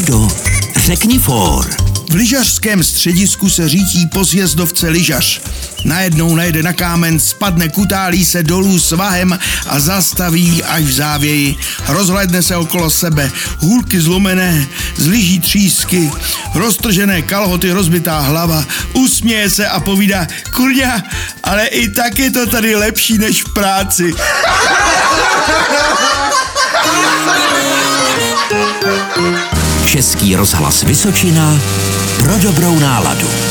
do Řekni for. V lyžařském středisku se řítí po sjezdovce lyžař. Najednou najde na kámen, spadne, kutálí se dolů svahem a zastaví až v závěji. Rozhledne se okolo sebe, hůlky zlomené, z lyží třísky, roztržené kalhoty, rozbitá hlava, usměje se a povídá, kurňa, ale i tak je to tady lepší než v práci. Český rozhlas Vysočina pro dobrou náladu.